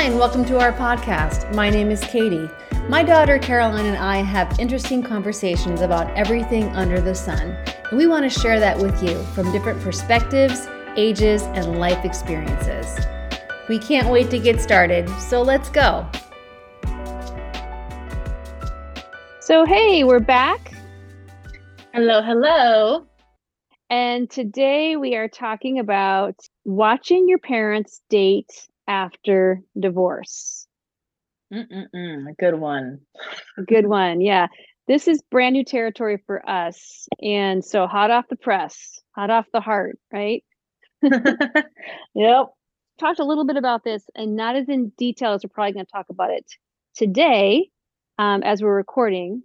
Hi, and welcome to our podcast. My name is Katie. My daughter Caroline and I have interesting conversations about everything under the sun, and we want to share that with you from different perspectives, ages, and life experiences. We can't wait to get started, so let's go. So, hey, we're back. Hello, hello. And today we are talking about watching your parents date after divorce. Mm-mm-mm, a good one. A good one. Yeah. This is brand new territory for us. And so hot off the press, hot off the heart, right? yep. Talked a little bit about this and not as in detail as we're probably going to talk about it today um, as we're recording.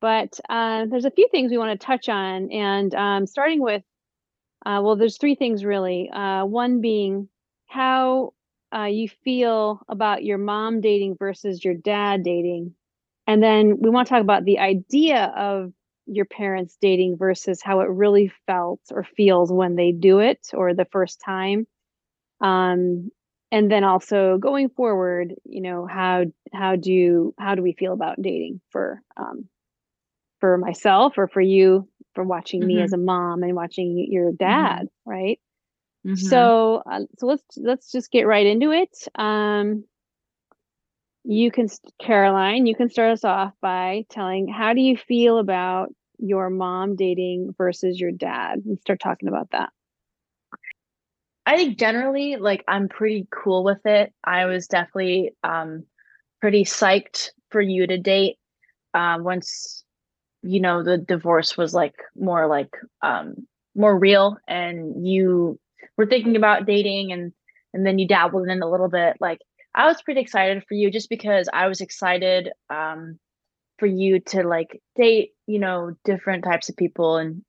But uh, there's a few things we want to touch on. And um, starting with, uh, well, there's three things really. Uh, one being how uh, you feel about your mom dating versus your dad dating. And then we want to talk about the idea of your parents dating versus how it really felt or feels when they do it or the first time. Um, and then also going forward, you know, how how do you, how do we feel about dating for um, for myself or for you for watching mm-hmm. me as a mom and watching your mm-hmm. dad, mm-hmm. right? Mm-hmm. So, uh, so let's let's just get right into it. Um, you can, Caroline, you can start us off by telling how do you feel about your mom dating versus your dad, and start talking about that. I think generally, like I'm pretty cool with it. I was definitely um, pretty psyched for you to date uh, once you know the divorce was like more like um, more real, and you were thinking about dating and and then you dabbled in a little bit like i was pretty excited for you just because i was excited um for you to like date you know different types of people and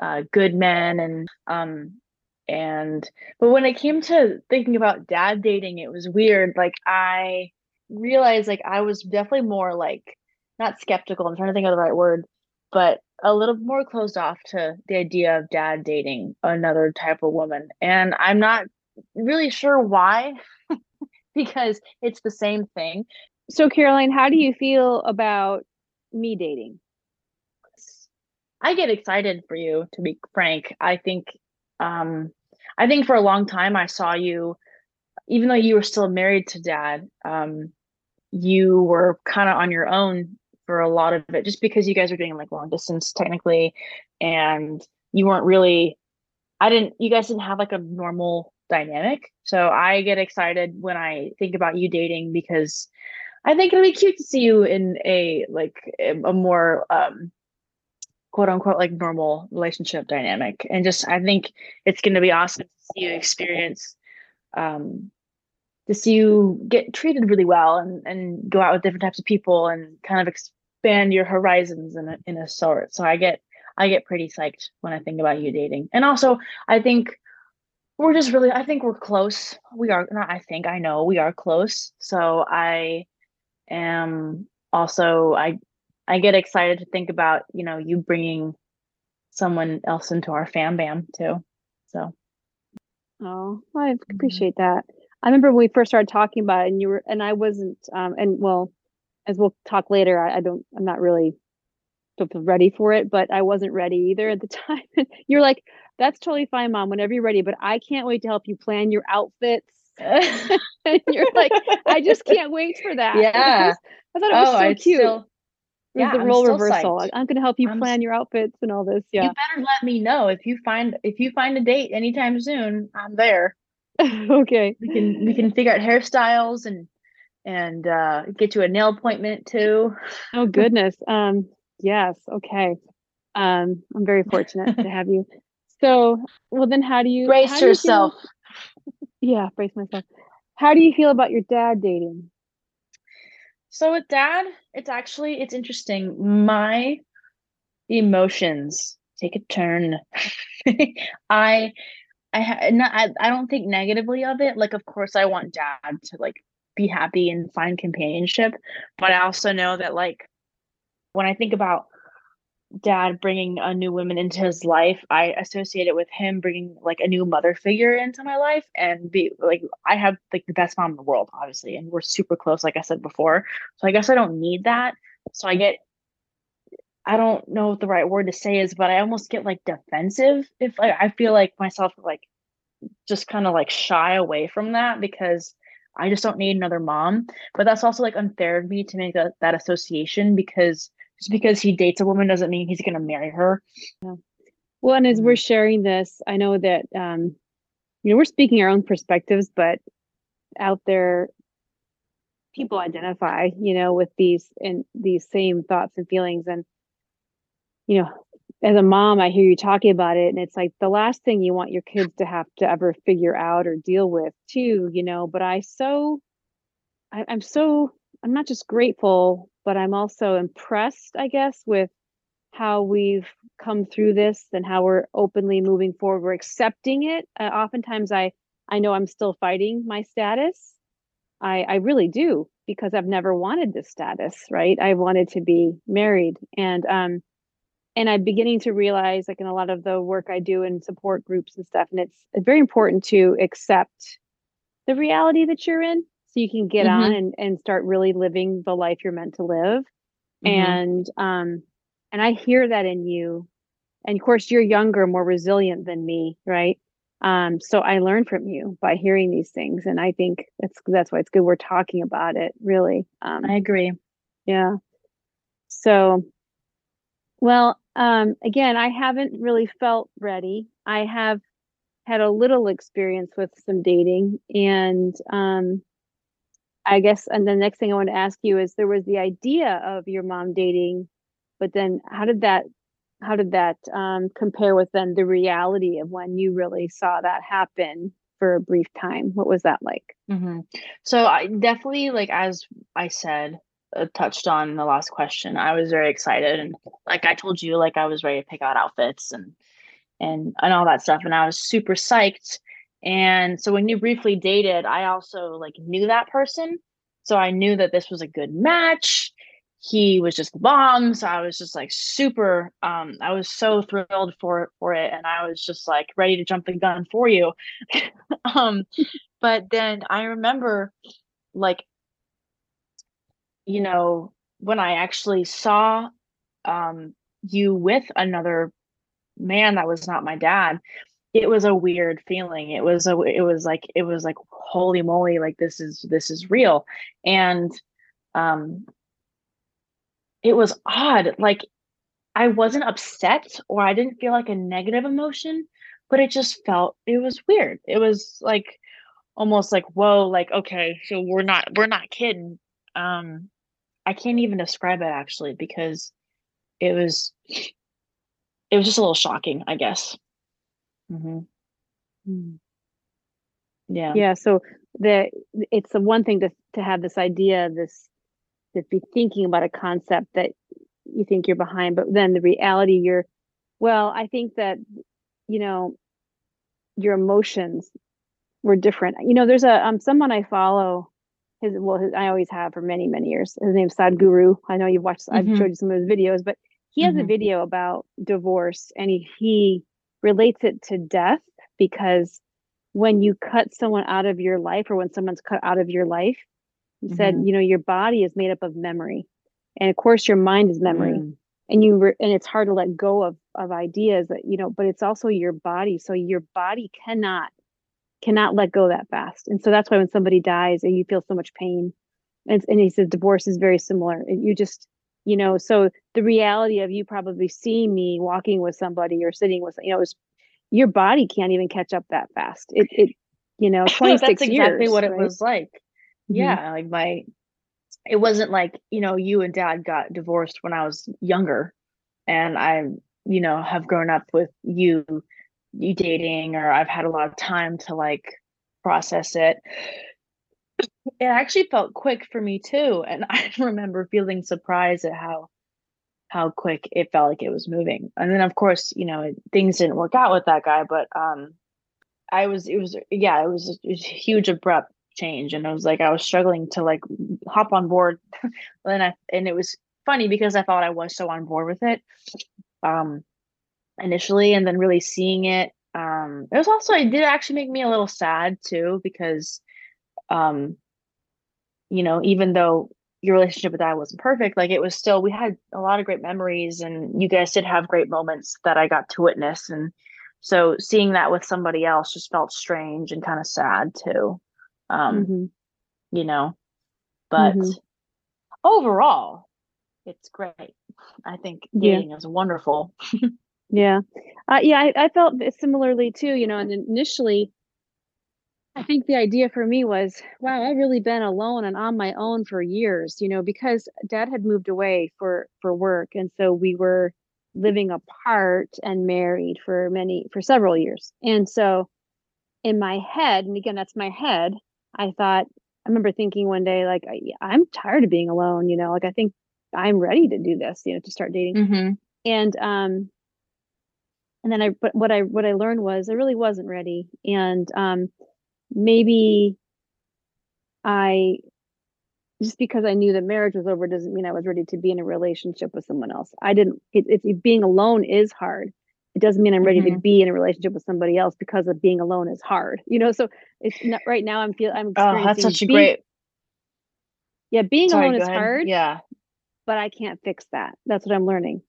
uh good men and um and but when it came to thinking about dad dating it was weird. Like i realized like i was definitely more like not skeptical. I'm trying to think of the right word but a little more closed off to the idea of dad dating another type of woman. And I'm not really sure why, because it's the same thing. So, Caroline, how do you feel about me dating? I get excited for you, to be frank. I think, um, I think for a long time I saw you, even though you were still married to dad, um, you were kind of on your own for a lot of it just because you guys are doing like long distance technically and you weren't really I didn't you guys didn't have like a normal dynamic. So I get excited when I think about you dating because I think it'll be cute to see you in a like a more um quote unquote like normal relationship dynamic. And just I think it's gonna be awesome to see you experience um to see you get treated really well and, and go out with different types of people and kind of ex- expand your horizons in a, in a sort. So I get I get pretty psyched when I think about you dating. And also, I think we're just really I think we're close. We are not I think I know we are close. So I am also I I get excited to think about, you know, you bringing someone else into our fam bam too. So Oh, I mm-hmm. appreciate that. I remember when we first started talking about it and you were and I wasn't um and well as we'll talk later, I, I don't, I'm not really ready for it, but I wasn't ready either at the time. you're like, that's totally fine, mom, whenever you're ready, but I can't wait to help you plan your outfits. and you're like, I just can't wait for that. Yeah. I thought it was oh, so I cute. Still, yeah, the role reversal. Psyched. I'm going to help you I'm plan your outfits and all this. Yeah. You better let me know if you find if you find a date anytime soon. I'm there. okay. We can we can figure out hairstyles and and uh, get you a nail appointment too. Oh goodness. Um, yes. Okay. Um, I'm very fortunate to have you. So, well, then, how do you brace do yourself? You yeah, brace myself. How do you feel about your dad dating? So with dad, it's actually it's interesting. My emotions take a turn. I I, I I don't think negatively of it. Like, of course, I want dad to like be happy and find companionship. But I also know that like when I think about dad bringing a new woman into his life, I associate it with him bringing like a new mother figure into my life and be like I have like the best mom in the world, obviously, and we're super close, like I said before. So I guess I don't need that. So I get I don't know what the right word to say is, but I almost get like defensive if I, I feel like myself like just kind of like shy away from that because I just don't need another mom. But that's also like unfair to me to make that, that association because just because he dates a woman doesn't mean he's going to marry her. Yeah. Well, and as we're sharing this, I know that um, you know we're speaking our own perspectives, but out there, people identify, you know, with these and these same thoughts and feelings, and you know, as a mom, I hear you talking about it, and it's like the last thing you want your kids to have to ever figure out or deal with, too, you know. But I so, I, I'm so, I'm not just grateful but I'm also impressed, I guess, with how we've come through this and how we're openly moving forward. We're accepting it. Uh, oftentimes, I I know I'm still fighting my status. I I really do because I've never wanted this status, right? I wanted to be married, and um, and I'm beginning to realize, like in a lot of the work I do in support groups and stuff, and it's, it's very important to accept the reality that you're in so you can get mm-hmm. on and, and start really living the life you're meant to live. Mm-hmm. and um and i hear that in you. And of course you're younger more resilient than me right? Um so i learn from you by hearing these things and i think that's that's why it's good we're talking about it really um i agree. Yeah. So well um again i haven't really felt ready i have had a little experience with some dating and um I guess, and the next thing I want to ask you is there was the idea of your mom dating, but then how did that how did that um, compare with then the reality of when you really saw that happen for a brief time? What was that like? Mm-hmm. So I definitely like as I said, touched on in the last question. I was very excited, and like I told you, like I was ready to pick out outfits and and and all that stuff, and I was super psyched and so when you briefly dated, I also like knew that person. So I knew that this was a good match. He was just the bomb. So I was just like super um I was so thrilled for for it and I was just like ready to jump the gun for you. um but then I remember like you know when I actually saw um you with another man that was not my dad it was a weird feeling. It was a it was like it was like holy moly like this is this is real. And um it was odd like i wasn't upset or i didn't feel like a negative emotion but it just felt it was weird. It was like almost like whoa like okay so we're not we're not kidding. Um i can't even describe it actually because it was it was just a little shocking i guess Mm-hmm. Mm. Yeah. Yeah. So the it's the one thing to to have this idea, this to be thinking about a concept that you think you're behind, but then the reality you're well, I think that you know your emotions were different. You know, there's a um someone I follow his well his, I always have for many, many years. His name's Sadhguru. I know you've watched mm-hmm. I've showed you some of his videos, but he has mm-hmm. a video about divorce and he he relates it to death because when you cut someone out of your life or when someone's cut out of your life, he mm-hmm. said, you know, your body is made up of memory. And of course your mind is memory. Mm. And you re- and it's hard to let go of of ideas that, you know, but it's also your body. So your body cannot cannot let go that fast. And so that's why when somebody dies and you feel so much pain. And, and he says divorce is very similar. You just you know so the reality of you probably seeing me walking with somebody or sitting with you know was your body can't even catch up that fast it it you know 26 that's exactly years, what right? it was like mm-hmm. yeah like my it wasn't like you know you and dad got divorced when i was younger and i you know have grown up with you dating or i've had a lot of time to like process it. It actually felt quick for me too and i remember feeling surprised at how how quick it felt like it was moving. And then of course you know things didn't work out with that guy but um i was it was yeah it was, it was a huge abrupt change and it was like i was struggling to like hop on board. And i and it was funny because I thought I was so on board with it. Um initially and then really seeing it um it was also it did actually make me a little sad too because um you know even though your relationship with dad wasn't perfect like it was still we had a lot of great memories and you guys did have great moments that I got to witness. And so seeing that with somebody else just felt strange and kind of sad too um hmm you know but hmm overall it's great. I think Yeah. dating is wonderful Yeah. Uh, yeah, I, I felt similarly too, you know, and initially I think the idea for me was, wow, I've really been alone and on my own for years, you know, because dad had moved away for for work and so we were living apart and married for many for several years. And so in my head, and again that's my head, I thought I remember thinking one day like I, I'm tired of being alone, you know, like I think I'm ready to do this, you know, to start dating. mm-hmm. And um and then I but what I what I learned was I really wasn't ready and um maybe I just because I knew that marriage was over doesn't mean I was ready to be in a relationship with someone else. I didn't it, it, being alone is hard. It doesn't mean I'm ready to Mhm. be in a relationship with somebody else because of being alone is hard. You know, so it's not right now I'm feel I'm oh that's such a being- great yeah, being sorry, alone is ahead. hard, yeah but I can't fix that. That's what I'm learning.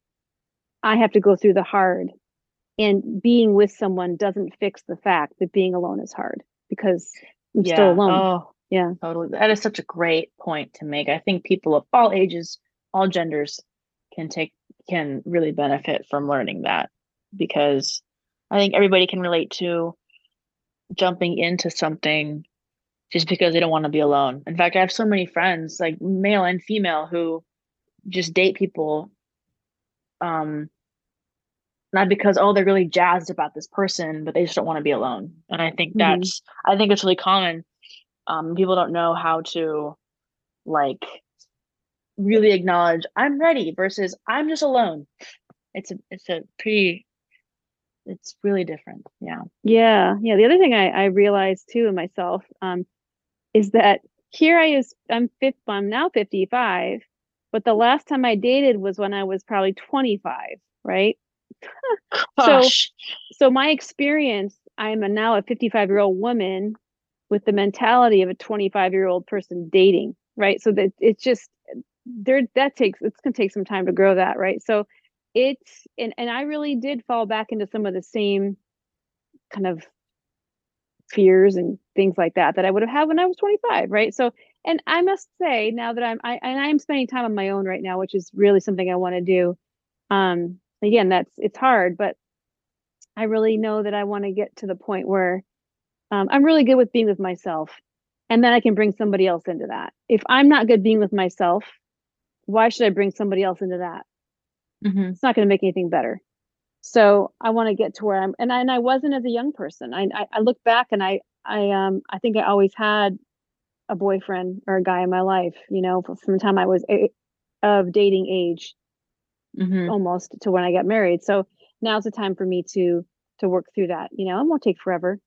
I have to go through the hard. And being with someone doesn't fix the fact that being alone is hard because I'm yeah still alone. oh Yeah. totally that is such a great point to make I think people of all ages all genders can take can really benefit from learning that because I think everybody can relate to jumping into something just because they don't want to be alone. In fact, I have so many friends, like male and female, who just date people um not because oh they're really jazzed about this person, but they just don't want to be alone. And I think Mhm. that's I think it's really common. Um people don't know how to like really acknowledge I'm ready versus I'm just alone. It's a it's a pretty it's really different. Yeah. Yeah. Yeah. The other thing I, I realized too in myself um, is that here I is, I'm fifth, I'm now 55, but the last time I dated was when I was probably 25, right? So- So my experience, I'm a, now a 55 year old woman with the mentality of a 25 year old person dating, right? So that it's just there that takes it's gonna take some time to grow that, right? So it's and and I really did fall back into some of the same kind of fears and things like that that I would have had when I was 25, right? So and I must say now that I'm I and I'm spending time on my own right now, which is really something I want to do. Um again, that's it's hard, but I really know that I want to get to the point where um, I'm really good with being with myself, and then I can bring somebody else into that. If I'm not good being with myself, why should I bring somebody else into that? Mhm. It's not going to make anything better. So I want to get to where I'm, and I, and I wasn't as a young person. I, I I look back and I I um I think I always had a boyfriend or a guy in my life. You know, from the time I was a, of dating age Mhm. almost to when I got married. So now's the time for me to to work through that. You know, it won't take forever.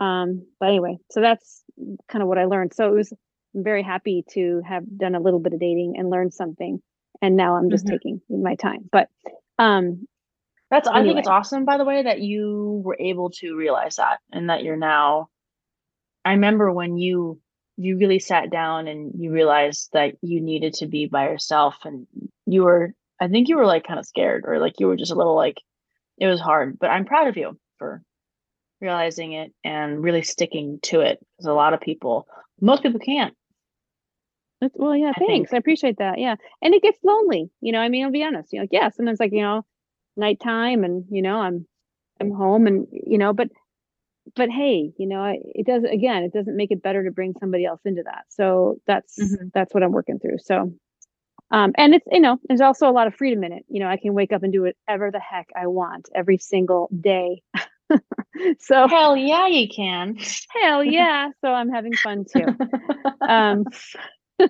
Um, but anyway, so that's kind of what I learned. So it was I'm very happy to have done a little bit of dating and learned something. And now I'm just Mhm. taking my time. But um That's I think it's awesome by the way that you were able to realize that and that you're now I remember when you you really sat down and you realized that you needed to be by yourself and you were I think you were like kind of scared or like you were just a little like it was hard, but I'm proud of you for realizing it and really sticking to it because a lot of people most people can't. That's, well, yeah, I think- thanks. I appreciate that. Yeah. And it gets lonely, you know, I mean, I'll be honest, you know, like, yeah, sometimes like, you know, nighttime and, you know, I'm, I'm home and, you know, but, but hey, you know, it does, again, it doesn't make it better to bring somebody else into that. So that's, Mhm. that's what I'm working through. So, um, and it's, you know, there's also a lot of freedom in it. You know, I can wake up and do whatever the heck I want every single day. so Hell yeah, you can. hell yeah. So I'm having fun too. Um,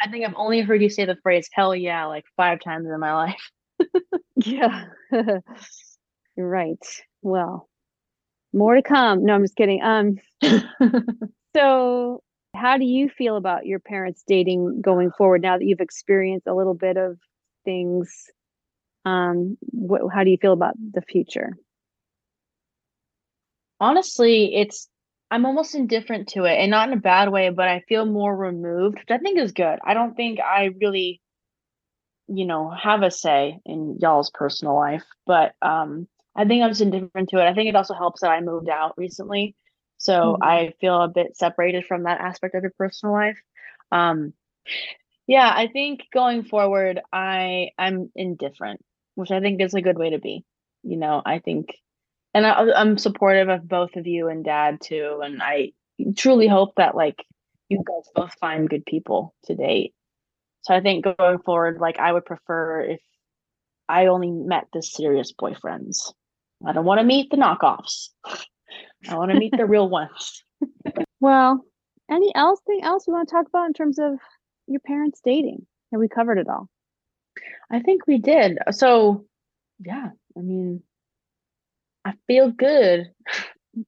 I think I've only heard you say the phrase hell yeah like five times in my life. Yeah. You're right. Well, more to come. No, I'm just kidding. Um, so How do you feel about your parents dating going forward now that you've experienced a little bit of things? Um, what, how do you feel about the future? Honestly, it's I'm almost indifferent to it and not in a bad way, but I feel more removed, which I think is good. I don't think I really, you know, have a say in y'all's personal life, but um I think I'm just indifferent to it. I think it also helps that I moved out recently. So Mhm. I feel a bit separated from that aspect of your personal life. Um yeah, I think going forward I I'm indifferent, which I think is a good way to be. You know, I think and I, I'm supportive of both of you and dad too. And I truly hope that like you guys both find good people to date. So I think going forward, like I would prefer if I only met the serious boyfriends. I don't want to meet the knockoffs. I want to meet the real ones. Well, any else thing else we want to talk about in terms of your parents dating? Have we covered it all? I think we did. So yeah, I mean, I feel good.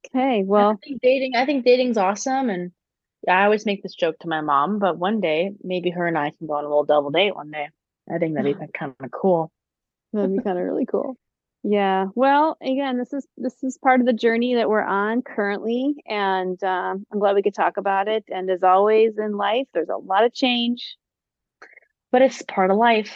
Okay, well, I think dating, I think dating's awesome. And yeah, I always make this joke to my mom, but one day maybe her and I can go on a little double date one day. I think that'd be kind of cool. that'd be kind of really cool. Yeah. Well, again, this is this is part of the journey that we're on currently, and um, I'm glad we could talk about it. And as always in life, there's a lot of change. But it's part of life.